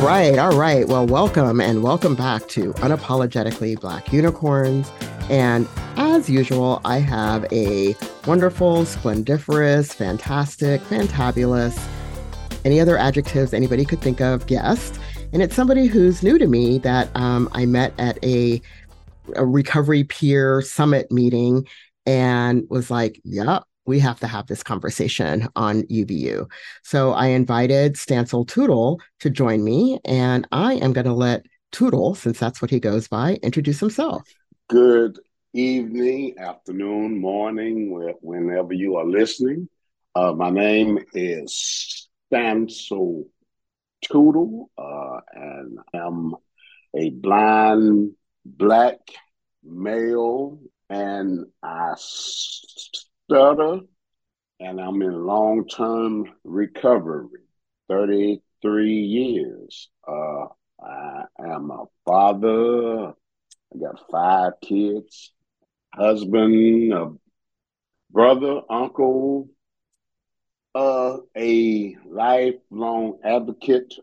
Right, all right. Well, welcome and welcome back to Unapologetically Black Unicorns. And as usual, I have a wonderful, splendiferous, fantastic, fantabulous, any other adjectives anybody could think of guest. And it's somebody who's new to me that um, I met at a, a recovery peer summit meeting and was like, yep, we have to have this conversation on UBU. So I invited Stancil Tootle to join me, and I am going to let Tootle, since that's what he goes by, introduce himself. Good evening, afternoon, morning, whenever you are listening. Uh, my name is Stancil Tootle, uh, and I'm a blind black male, and I stutter, and I'm in long term recovery, 33 years. Uh, I am a father. I got five kids, husband, a brother, uncle, uh, a lifelong advocate,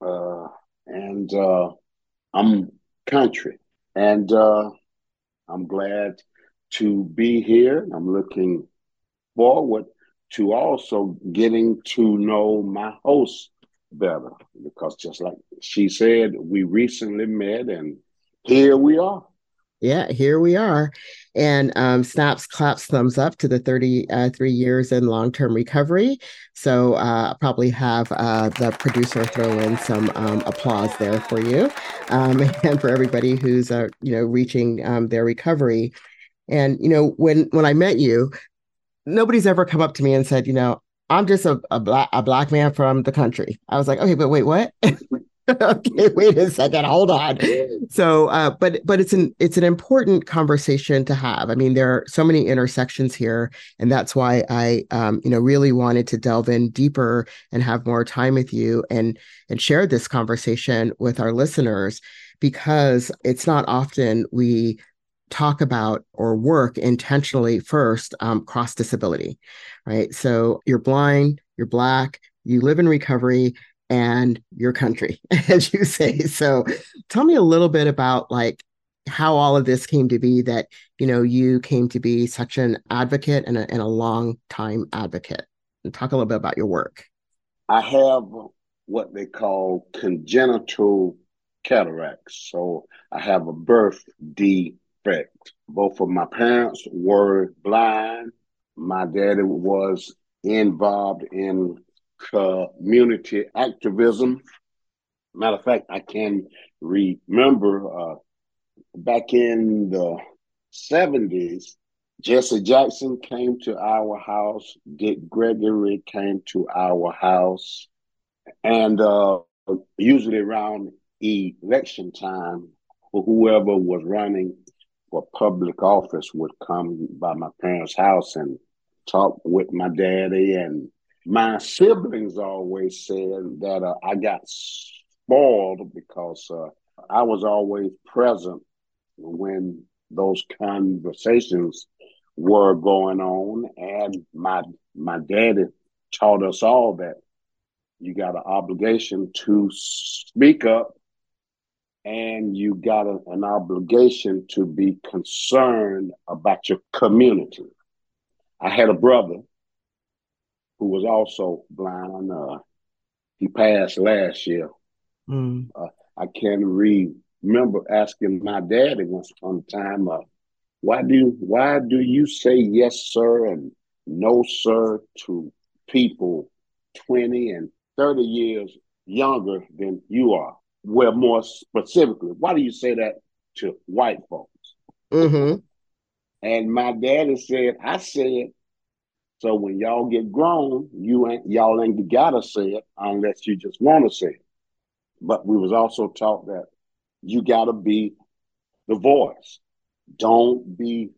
uh, and uh, I'm country. And uh, I'm glad to be here. I'm looking forward to also getting to know my host better because just like she said, we recently met and here we are. Yeah, here we are. And um, Snaps claps thumbs up to the 33 uh, years in long term recovery. So uh, probably have uh, the producer throw in some um, applause there for you um, and for everybody who's uh, you know reaching um, their recovery. And you know, when when I met you, nobody's ever come up to me and said, you know, I'm just a, a black a black man from the country. I was like, okay, but wait, what? okay, wait a second, hold on. So, uh, but but it's an it's an important conversation to have. I mean, there are so many intersections here, and that's why I, um, you know, really wanted to delve in deeper and have more time with you and and share this conversation with our listeners because it's not often we talk about or work intentionally first um, cross disability, right? So you're blind, you're black, you live in recovery, and your country, as you say. So tell me a little bit about like how all of this came to be that you know you came to be such an advocate and a, and a long time advocate and talk a little bit about your work i have what they call congenital cataracts so i have a birth D effect. Both of my parents were blind. My daddy was involved in community activism. Matter of fact, I can remember uh, back in the 70s, Jesse Jackson came to our house, Dick Gregory came to our house, and uh, usually around election time, whoever was running for public office would come by my parents' house and talk with my daddy. And my siblings always said that uh, I got spoiled because uh, I was always present when those conversations were going on. And my my daddy taught us all that you got an obligation to speak up and you got a, an obligation to be concerned about your community. I had a brother who was also blind. Uh, he passed last year. Mm. Uh, I can remember asking my daddy once upon a time, uh, "Why do why do you say yes, sir, and no, sir to people twenty and thirty years younger than you are?" Well, more specifically, why do you say that to white folks? Mm-hmm. And my daddy said, I said, so when y'all get grown, you ain't y'all ain't gotta say it unless you just want to say it. But we was also taught that you gotta be the voice. Don't be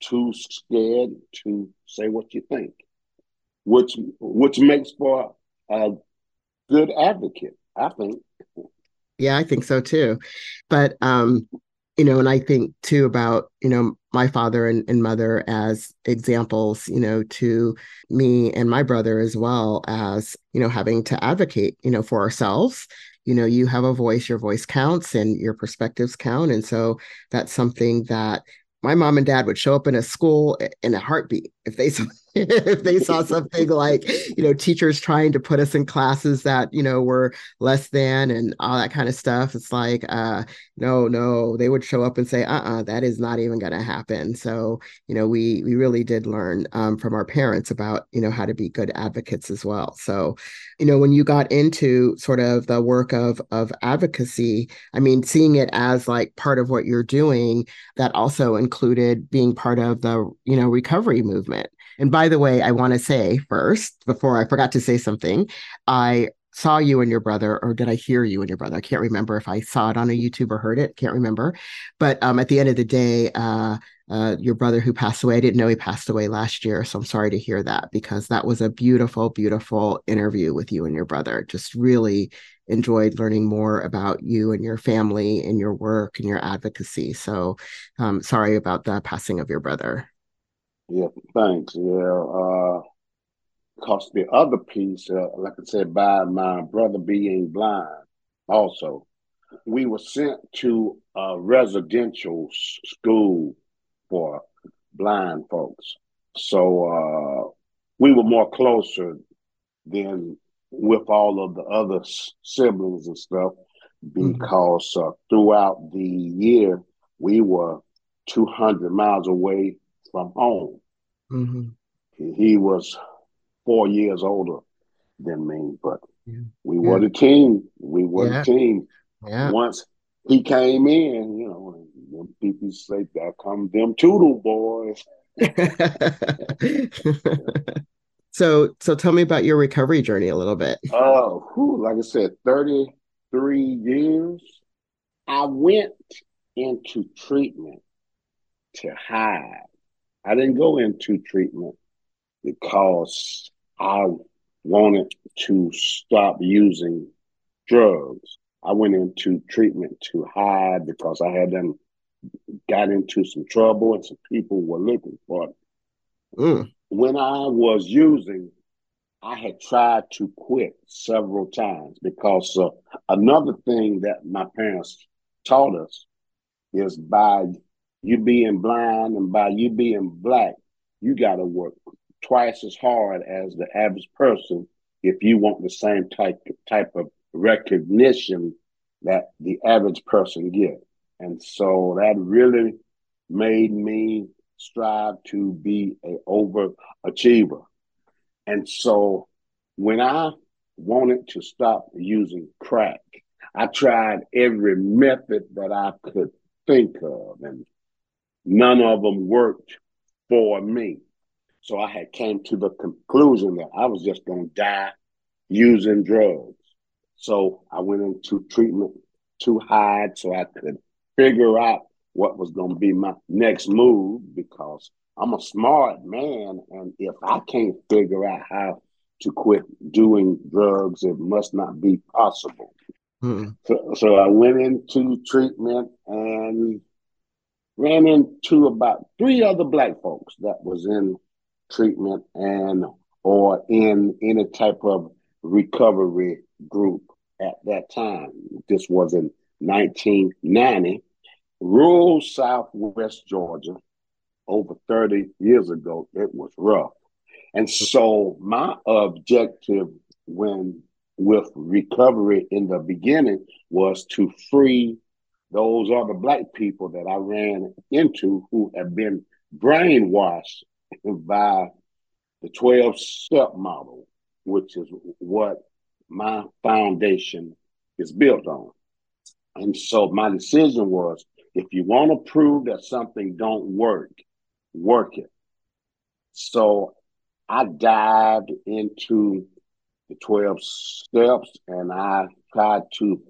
too scared to say what you think, which which makes for a good advocate, I think. Yeah, I think so too. But um, you know, and I think too about, you know, my father and, and mother as examples, you know, to me and my brother as well as, you know, having to advocate, you know, for ourselves, you know you have a voice your voice counts and your perspectives count and so that's something that my mom and dad would show up in a school in a heartbeat if they if they saw something like you know teachers trying to put us in classes that you know were less than and all that kind of stuff it's like uh no no they would show up and say uh-uh that is not even going to happen. So you know we we really did learn um, from our parents about you know how to be good advocates as well. So you know when you got into sort of the work of of advocacy i mean seeing it as like part of what you're doing that also included being part of the you know recovery movement and by the way, I want to say first, before I forgot to say something, I saw you and your brother, or did I hear you and your brother? I can't remember if I saw it on a YouTube or heard it. Can't remember. But um, at the end of the day, uh, uh, your brother who passed away, I didn't know he passed away last year. So I'm sorry to hear that because that was a beautiful, beautiful interview with you and your brother. Just really enjoyed learning more about you and your family and your work and your advocacy. So um, sorry about the passing of your brother. Yeah, thanks. Yeah, uh, cause the other piece, uh, like I said, by my brother being blind, also, we were sent to a residential school for blind folks. So uh, we were more closer than with all of the other siblings and stuff mm-hmm. because uh, throughout the year we were 200 miles away from home. Mm-hmm. He was four years older than me, but yeah. we were the team. We were yeah. the team. Once he came in, you know, them people say, "There come them Tootle boys." so, so tell me about your recovery journey a little bit. Oh, uh, like I said, thirty-three years. I went into treatment to hide I didn't go into treatment because I wanted to stop using drugs. I went into treatment to hide because I had them got into some trouble and some people were looking for me. Mm. When I was using, I had tried to quit several times because uh, another thing that my parents taught us is by you being blind and by you being black, you got to work twice as hard as the average person if you want the same type type of recognition that the average person get. And so that really made me strive to be a overachiever. And so when I wanted to stop using crack, I tried every method that I could think of and none of them worked for me. So I had came to the conclusion that I was just going to die using drugs. So I went into treatment to hide so I could figure out what was going to be my next move because I'm a smart man. And if I can't figure out how to quit doing drugs, it must not be possible. Mm-hmm. So, so I went into treatment and ran into about three other black folks that was in treatment and or in any type of recovery group at that time. This was in 1990. Rural Southwest Georgia, over 30 years ago, it was rough. And so my objective when with recovery in the beginning was to free those are the black people that I ran into who have been brainwashed by the 12 step model, which is what my foundation is built on. And so my decision was if you want to prove that something don't work, work it. So I dived into the 12 steps and I tried to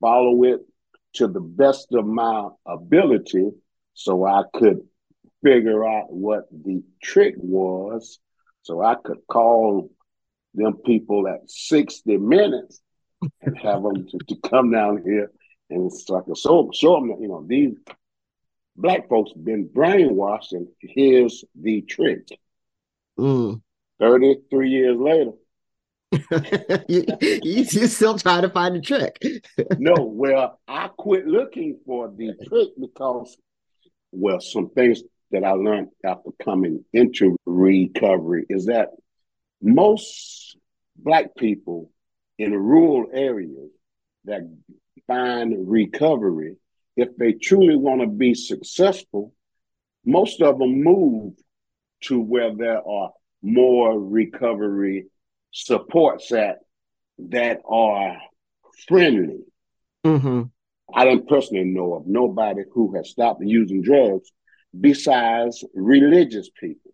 follow it to the best of my ability so I could figure out what the trick was so I could call them people at 60 minutes and have them to, to come down here and so I could show, show them that, you know, these black folks been brainwashed and here's the trick. Mm. 33 years later, you, you, still trying to find a trick. no, well, I quit looking for the trick because, well, some things that I learned after coming into recovery is that most Black people in rural areas that find recovery, if they truly want to be successful, most of them move to where there are more recovery supports that that are friendly. Mm-hmm. I don't personally know of nobody who has stopped using drugs besides religious people.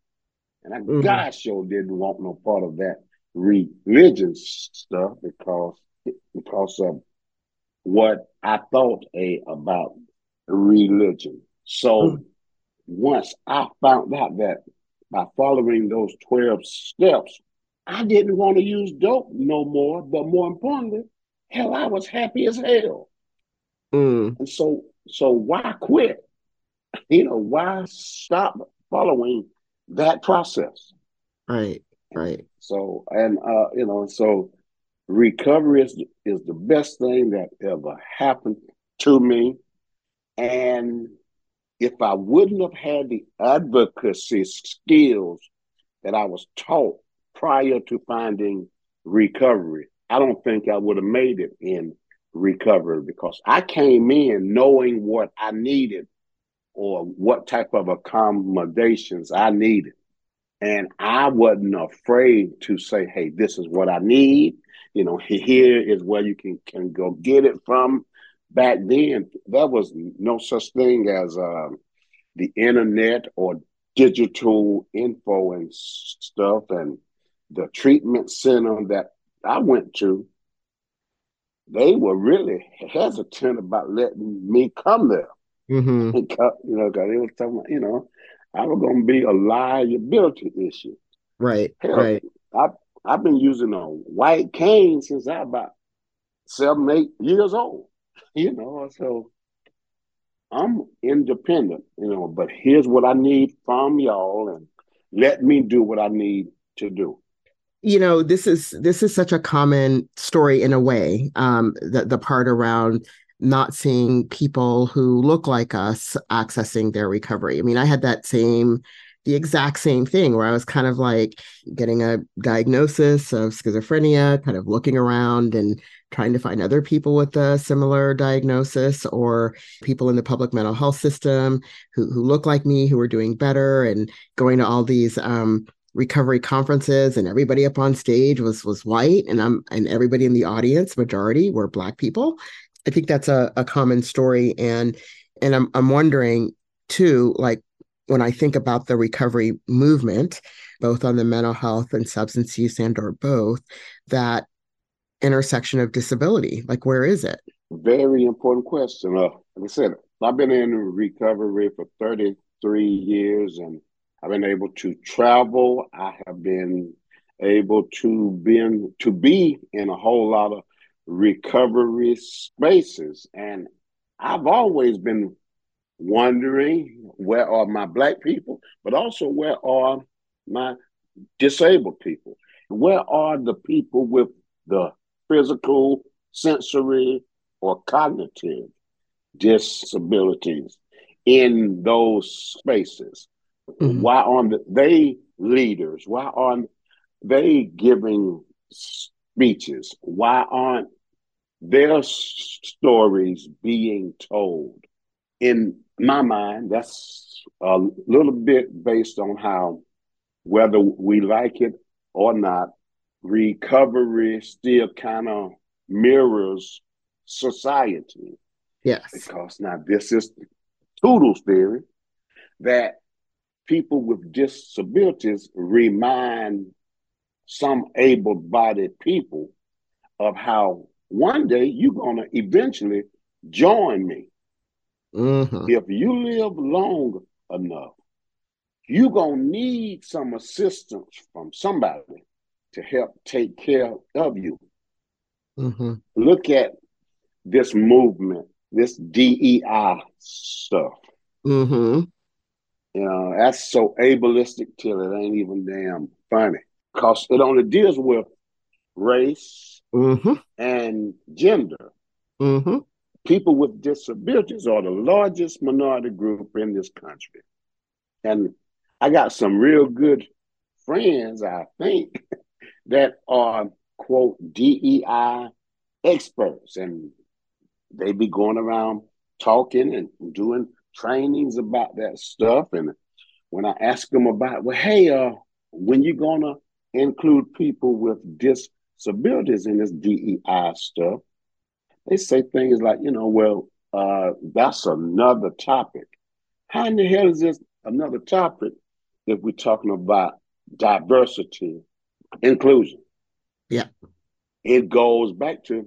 And I mm-hmm. God sure didn't want no part of that religious stuff because because of what I thought a about religion. So mm-hmm. once I found out that by following those 12 steps, I didn't want to use dope no more. But more importantly, hell, I was happy as hell. Mm. And so, so why quit? You know, why stop following that process? Right, right. So, and uh, you know, so recovery is is the best thing that ever happened to me. And if I wouldn't have had the advocacy skills that I was taught prior to finding recovery, I don't think I would have made it in recovery because I came in knowing what I needed or what type of accommodations I needed. And I wasn't afraid to say, hey, this is what I need. You know, here is where you can, can go get it from back then, there was no such thing as um, the internet or digital info and stuff. And the treatment center that I went to, they were really hesitant about letting me come there. Mm-hmm. you know, because they were talking, you know, I was going to be a liability issue. Right, Hell, right. I I've been using a white cane since I about seven, eight years old. you know, so I'm independent, you know, but here's what I need from y'all and let me do what I need to do. You know, this is this is such a common story in a way. Um, the the part around not seeing people who look like us accessing their recovery. I mean, I had that same the exact same thing where I was kind of like getting a diagnosis of schizophrenia, kind of looking around and trying to find other people with a similar diagnosis or people in the public mental health system who, who look like me, who are doing better, and going to all these um, recovery conferences and everybody up on stage was was white and I'm and everybody in the audience, majority were black people. I think that's a, a common story. And and I'm I'm wondering too, like when I think about the recovery movement, both on the mental health and substance use and or both, that intersection of disability, like where is it? Very important question. Uh, like I said, I've been in recovery for 33 years and I've been able to travel. I have been able to be to be in a whole lot of recovery spaces. And I've always been wondering where are my black people, but also where are my disabled people? Where are the people with the physical, sensory, or cognitive disabilities in those spaces? Mm-hmm. Why aren't they leaders? Why aren't they giving speeches? Why aren't their stories being told? In my mind, that's a little bit based on how, whether we like it or not, recovery still kind of mirrors society. Yes. Because now this is Tootle's theory that people with disabilities remind some able bodied people of how one day you're going to eventually join me. Mm-hmm. If you live long enough, you're going to need some assistance from somebody to help take care of you. Mm-hmm. Look at this movement, this DEI stuff. Mm-hmm. You know, that's so ableistic till it ain't even damn funny. Because it only deals with race, mm-hmm. and gender. Mm-hmm. People with disabilities are the largest minority group in this country. And I got some real good friends, I think, that are, quote, DEI experts. And they be going around talking and doing trainings about that stuff. And when I ask them about, well, hey, uh, when you gonna include people with disabilities in this DEI stuff, they say things like, you know, well, uh, that's another topic. How in the hell is this another topic if we're talking about diversity, inclusion? Yeah. It goes back to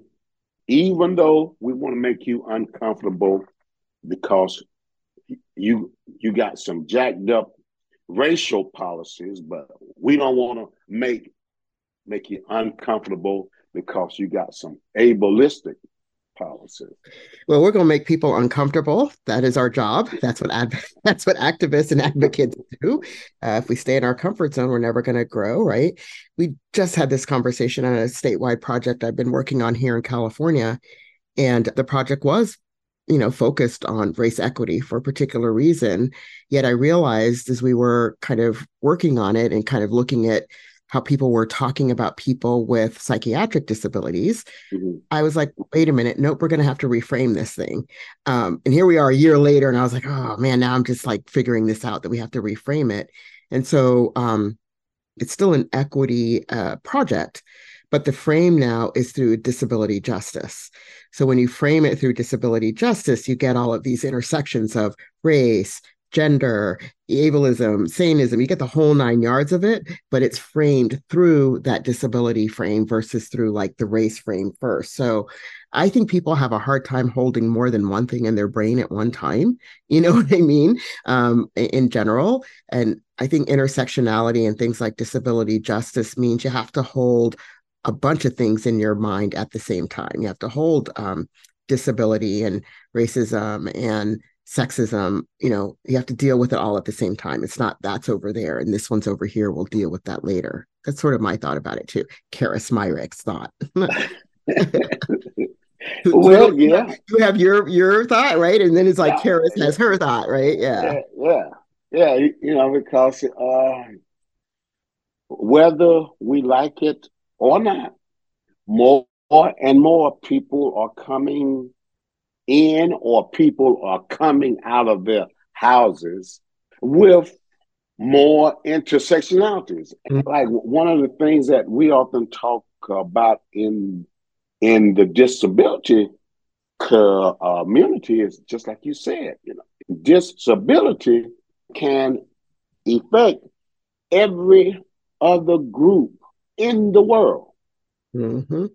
even though we want to make you uncomfortable because you you got some jacked up racial policies, but we don't want to make make you uncomfortable because you got some ableistic policies. Well, we're going to make people uncomfortable. That is our job. That's what that's what activists and advocates do. Uh, if we stay in our comfort zone, we're never going to grow, right? We just had this conversation on a statewide project I've been working on here in California, and the project was you know focused on race equity for a particular reason yet i realized as we were kind of working on it and kind of looking at how people were talking about people with psychiatric disabilities mm-hmm. i was like wait a minute nope we're going to have to reframe this thing um, and here we are a year later and i was like oh man now i'm just like figuring this out that we have to reframe it and so um, it's still an equity uh, project but the frame now is through disability justice. So when you frame it through disability justice, you get all of these intersections of race, gender, ableism, saneism. You get the whole nine yards of it, but it's framed through that disability frame versus through like the race frame first. So I think people have a hard time holding more than one thing in their brain at one time. You know what I mean? Um, in general. And I think intersectionality and things like disability justice means you have to hold a bunch of things in your mind at the same time. You have to hold um, disability and racism and sexism. You know, you have to deal with it all at the same time. It's not that's over there and this one's over here. We'll deal with that later. That's sort of my thought about it too. Keris Myrick's thought. well, yeah. You have your your thought, right? And then it's like yeah. Keris has her thought, right? Yeah. Yeah. Yeah. You, you know, because uh, whether we like it or not, more and more people are coming in or people are coming out of their houses with more intersectionalities. Mm-hmm. Like one of the things that we often talk about in in the disability community is just like you said, you know, disability can affect every other group in the world. Mm-hmm.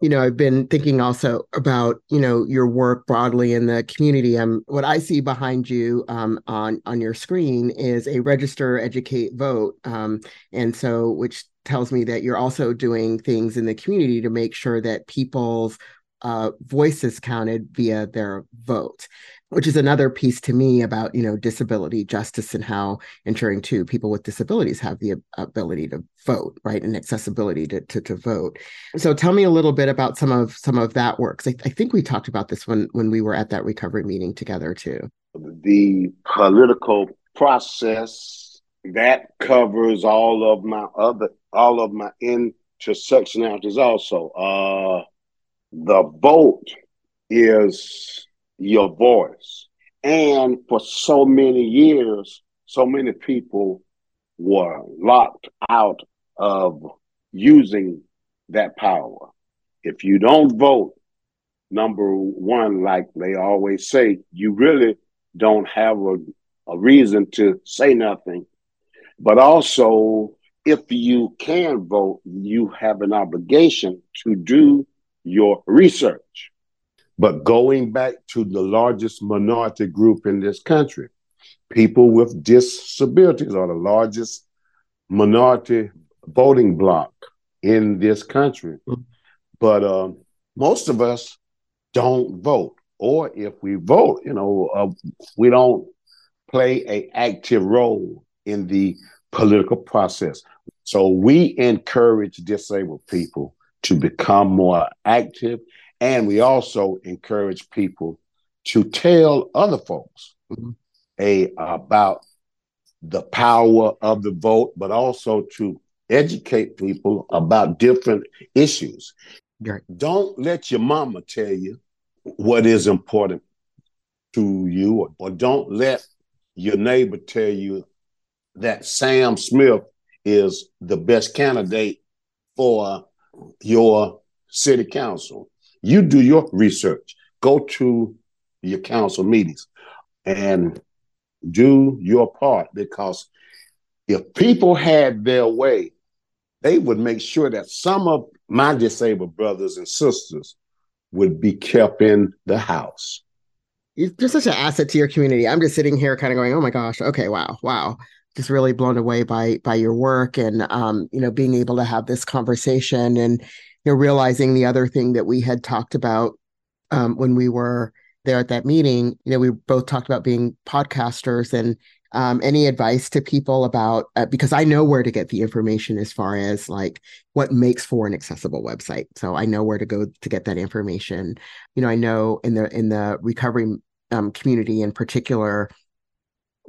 You know, I've been thinking also about you know your work broadly in the community. Um, what I see behind you um, on on your screen is a register, educate, vote, um, and so which tells me that you're also doing things in the community to make sure that people's uh, voices counted via their vote which is another piece to me about you know disability justice and how ensuring too people with disabilities have the ability to vote right and accessibility to, to, to vote. So tell me a little bit about some of some of that work I, I think we talked about this when when we were at that recovery meeting together too. The political process that covers all of my other all of my intersectionalities also. Uh the vote is your voice. And for so many years, so many people were locked out of using that power. If you don't vote, number one, like they always say, you really don't have a, a reason to say nothing. But also, if you can vote, you have an obligation to do your research. But going back to the largest minority group in this country, people with disabilities are the largest minority voting bloc in this country. Mm-hmm. But um, most of us don't vote, or if we vote, you know, uh, we don't play a active role in the political process. So we encourage disabled people to become more active. And we also encourage people to tell other folks mm-hmm. a, about the power of the vote, but also to educate people about different issues. Right. Don't let your mama tell you what is important to you, or, or don't let your neighbor tell you that Sam Smith is the best candidate for your city council. You do your research. Go to your council meetings and do your part because if people had their way, they would make sure that some of my disabled brothers and sisters would be kept in the house. You're such an asset to your community. I'm just sitting here kind of going, oh my gosh, okay, wow, wow. Just really blown away by by your work and um, you know, being able to have this conversation and you know, realizing the other thing that we had talked about um, when we were there at that meeting, you know, we both talked about being podcasters and um, any advice to people about uh, because I know where to get the information as far as like what makes for an accessible website. So I know where to go to get that information. You know, I know in the in the recovery um, community in particular,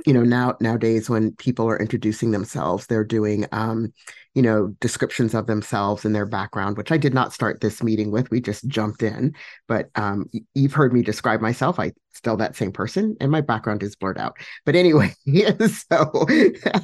you know now nowadays when people are introducing themselves they're doing um you know descriptions of themselves and their background which i did not start this meeting with we just jumped in. But um you've heard me describe myself i still that same person and my background is blurred out. But anyway so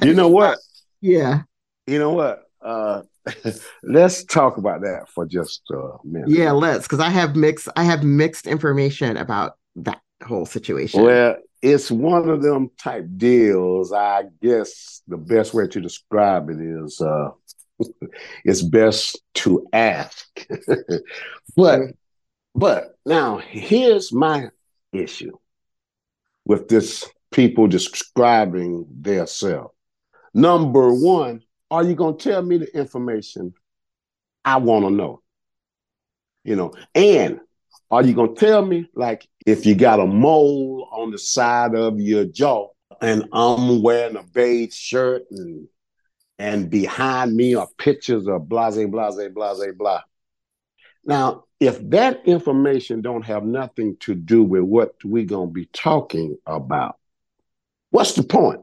you know what? Yeah. You know what? Uh let's talk about that for just a minute. Yeah let's because i have mixed i have mixed information about that whole situation. Well it's one of them type deals. I guess the best way to describe it is uh, it's best to ask. but but now here's my issue with this people describing their self. Number one, are you gonna tell me the information I want to know? You know, and are you gonna tell me like if you got a mole on the side of your jaw and I'm wearing a beige shirt and and behind me are pictures of blase, blase, blase, blah. Now, if that information don't have nothing to do with what we're gonna be talking about, what's the point?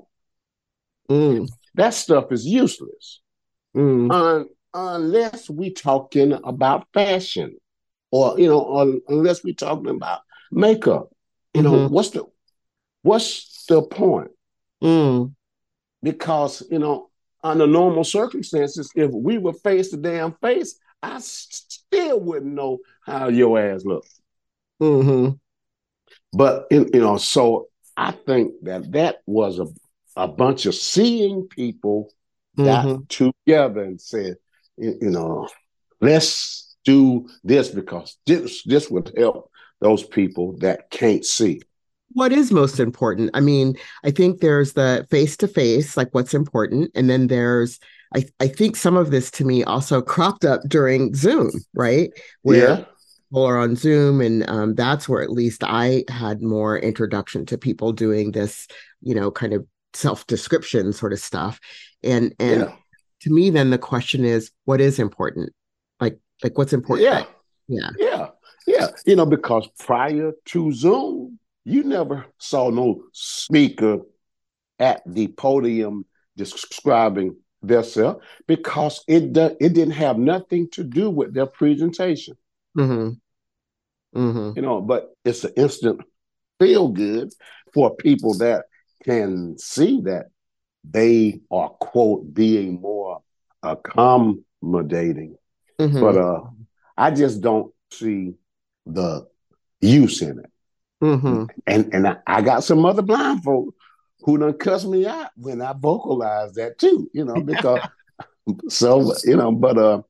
Mm. That stuff is useless. Mm. Un- unless we talking about fashion or you know, or unless we're talking about makeup. You know, mm-hmm. what's the what's the point? Mm. Because you know, under normal circumstances, if we were face to damn face, I still wouldn't know how your ass looks. Mm-hmm. But you know, so I think that that was a a bunch of seeing people got mm-hmm. together and said, you, you know, let's do this because this this would help those people that can't see. What is most important? I mean i think there's the face to face like what's important. And then there's I, I think some of this to me also cropped up during zoom right? Where yeah. people are on zoom and um, that's where at least i had more introduction to people doing this you know kind of self description sort of stuff. And and yeah. to me then the question is what is important like what's important? Yeah. Yeah. Yeah. Yeah. You know, because prior to Zoom, you never saw no speaker at the podium describing themselves because it do, it didn't have nothing to do with their presentation. Mm-hmm. Mm-hmm. You know, but it's an instant feel good for people that can see that they are quote being more accommodating Mm-hmm. But uh, I just don't see the use in it. Mm-hmm. And and I, I, got some other blind folk who done cuss me out when I vocalize that too, you know, because so you know, but uh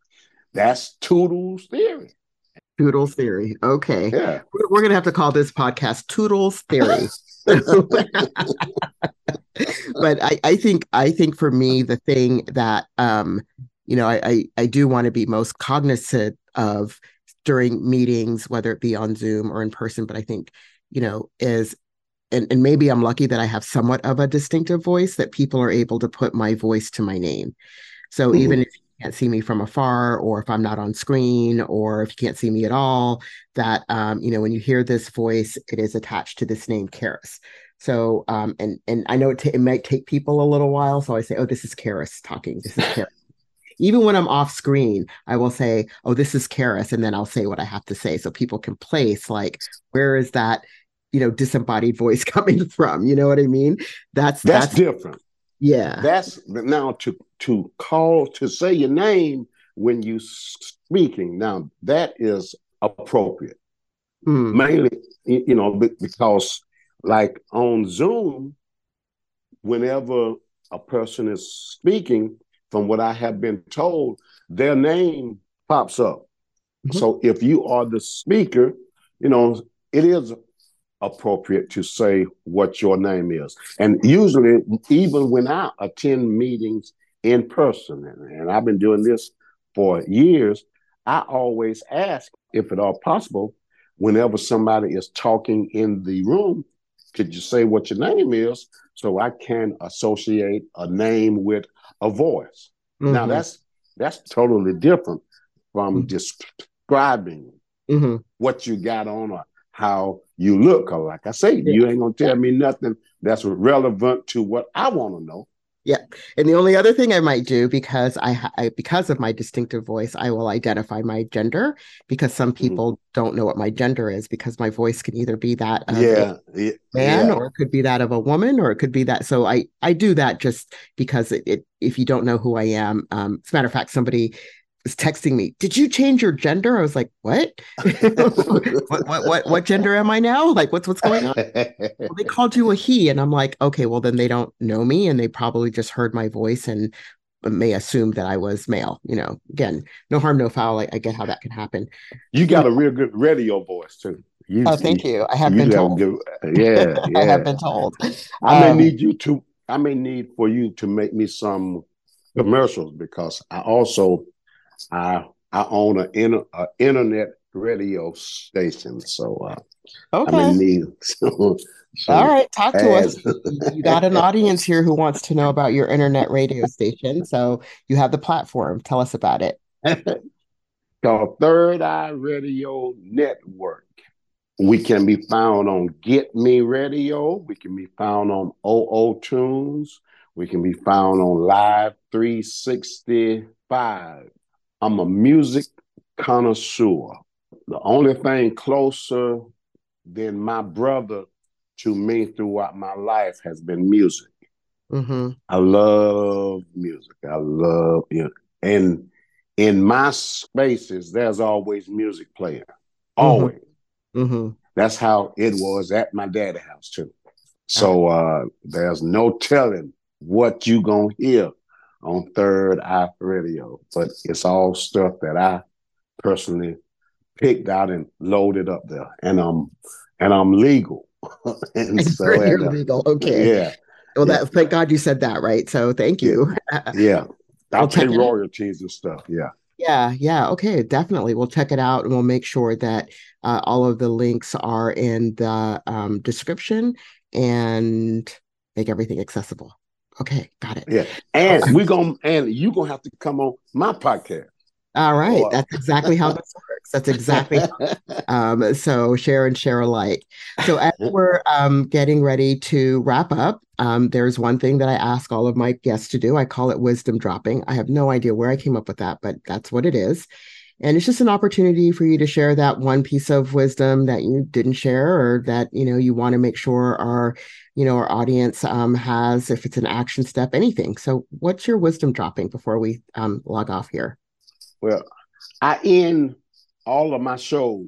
that's Tootle's theory. Tootle's theory. Okay. Yeah. We're, we're gonna have to call this podcast Tootle's theory. but I, I think I think for me the thing that um you know, I, I, I do want to be most cognizant of during meetings, whether it be on Zoom or in person. But I think, you know, is and, and maybe I'm lucky that I have somewhat of a distinctive voice that people are able to put my voice to my name. So mm-hmm. even if you can't see me from afar, or if I'm not on screen, or if you can't see me at all, that um, you know when you hear this voice, it is attached to this name, Keris. So, um, and and I know it, t- it might take people a little while, so I say, "Oh, this is Keris talking. This is Keris." Even when I'm off screen, I will say, "Oh, this is Keris," and then I'll say what I have to say, so people can place like, where is that, you know, disembodied voice coming from? You know what I mean? That's that's, that's different. Yeah, that's now to to call to say your name when you speaking. Now that is appropriate, mm. mainly you know because like on Zoom, whenever a person is speaking, from what I have been told, their name pops up. Mm-hmm. So if you are the speaker, you know, it is appropriate to say what your name is. And usually, even when I attend meetings in person, and, and I've been doing this for years, I always ask, if at all possible, whenever somebody is talking in the room, could you say what your name is so I can associate a name with a voice? Mm-hmm. Now that's that's totally different from mm-hmm. describing mm-hmm. what you got on or how you look. Or like I say, yeah. you ain't gonna tell me nothing that's relevant to what I want to know. Yeah. And the only other thing I might do because I, I, because of my distinctive voice, I will identify my gender because some mm-hmm. people mm. don't know what my gender is because my voice can either be that of yeah, a man yeah. or it could be that of a woman or it could be that. So I I do that just because it, it if you don't know who I am. Um, as a matter of fact, somebody was texting me, "Did you change your gender?" I was like, "What? what, what, what, what, gender am I now? Like, what's what's going on?" well, they called you a he, and I'm like, "Okay, well then they don't know me, and they probably just heard my voice and may assume that I was male." You know, again, no harm, no foul. I, I get how that can happen. You got a real good radio voice too. You, oh, thank you. you. I have been told. Give, yeah, yeah, I have been told. I may um, need you to. I may need for you to make me some commercials because I also I I own an inter, a internet radio station, so uh, okay. I'm in need. So, All right, talk to us. you got an audience here who wants to know about your internet radio station, so you have the platform. Tell us about it. Called Third Eye Radio Network. We can be found on Get Me Radio. We can be found on OO Tunes. We can be found on Live 365. I'm a music connoisseur. The only thing closer than my brother to me throughout my life has been music. Mm-hmm. I love music. I love you know, and in my spaces, there's always music playing. Mm-hmm. Always. Mm-hmm. That's how it was at my daddy house too. So uh, there's no telling what you gonna hear on Third Eye Radio, but it's all stuff that I personally picked out and loaded up there, and I'm and I'm legal. and so you're and, uh, legal, okay? Yeah. Well, that thank God you said that, right? So thank you. yeah, I'll pay royalties and stuff. Yeah. Yeah, yeah. Okay, definitely. We'll check it out and we'll make sure that uh, all of the links are in the um, description and make everything accessible. Okay, got it. Yeah, and okay. we're gonna and you gonna have to come on my podcast. All right, that's exactly how this works. That's exactly. um, so share and share alike. So as we're um, getting ready to wrap up, um, there's one thing that I ask all of my guests to do. I call it wisdom dropping. I have no idea where I came up with that, but that's what it is. And it's just an opportunity for you to share that one piece of wisdom that you didn't share or that, you know, you want to make sure our, you know, our audience um, has, if it's an action step, anything. So what's your wisdom dropping before we um, log off here? Well, I end all of my shows,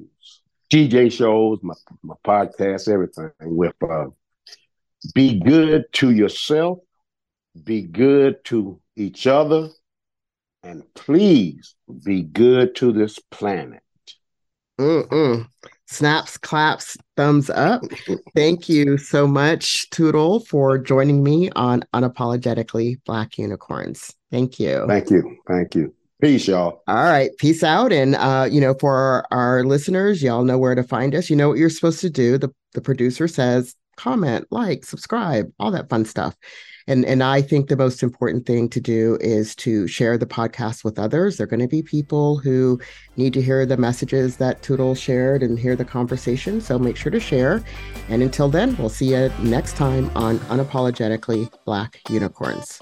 DJ shows, my, my podcast, everything with uh, be good to yourself, be good to each other, and please be good to this planet. Mm-mm. Snaps, claps, thumbs up. Thank you so much, Tootle, for joining me on Unapologetically Black Unicorns. Thank you. Thank you. Thank you. Peace, y'all. All right. Peace out. And, uh, you know, for our, our listeners, y'all know where to find us. You know what you're supposed to do. The, the producer says, comment, like, subscribe, all that fun stuff. And, and I think the most important thing to do is to share the podcast with others. There are going to be people who need to hear the messages that Tootle shared and hear the conversation. So make sure to share. And until then, we'll see you next time on Unapologetically Black Unicorns.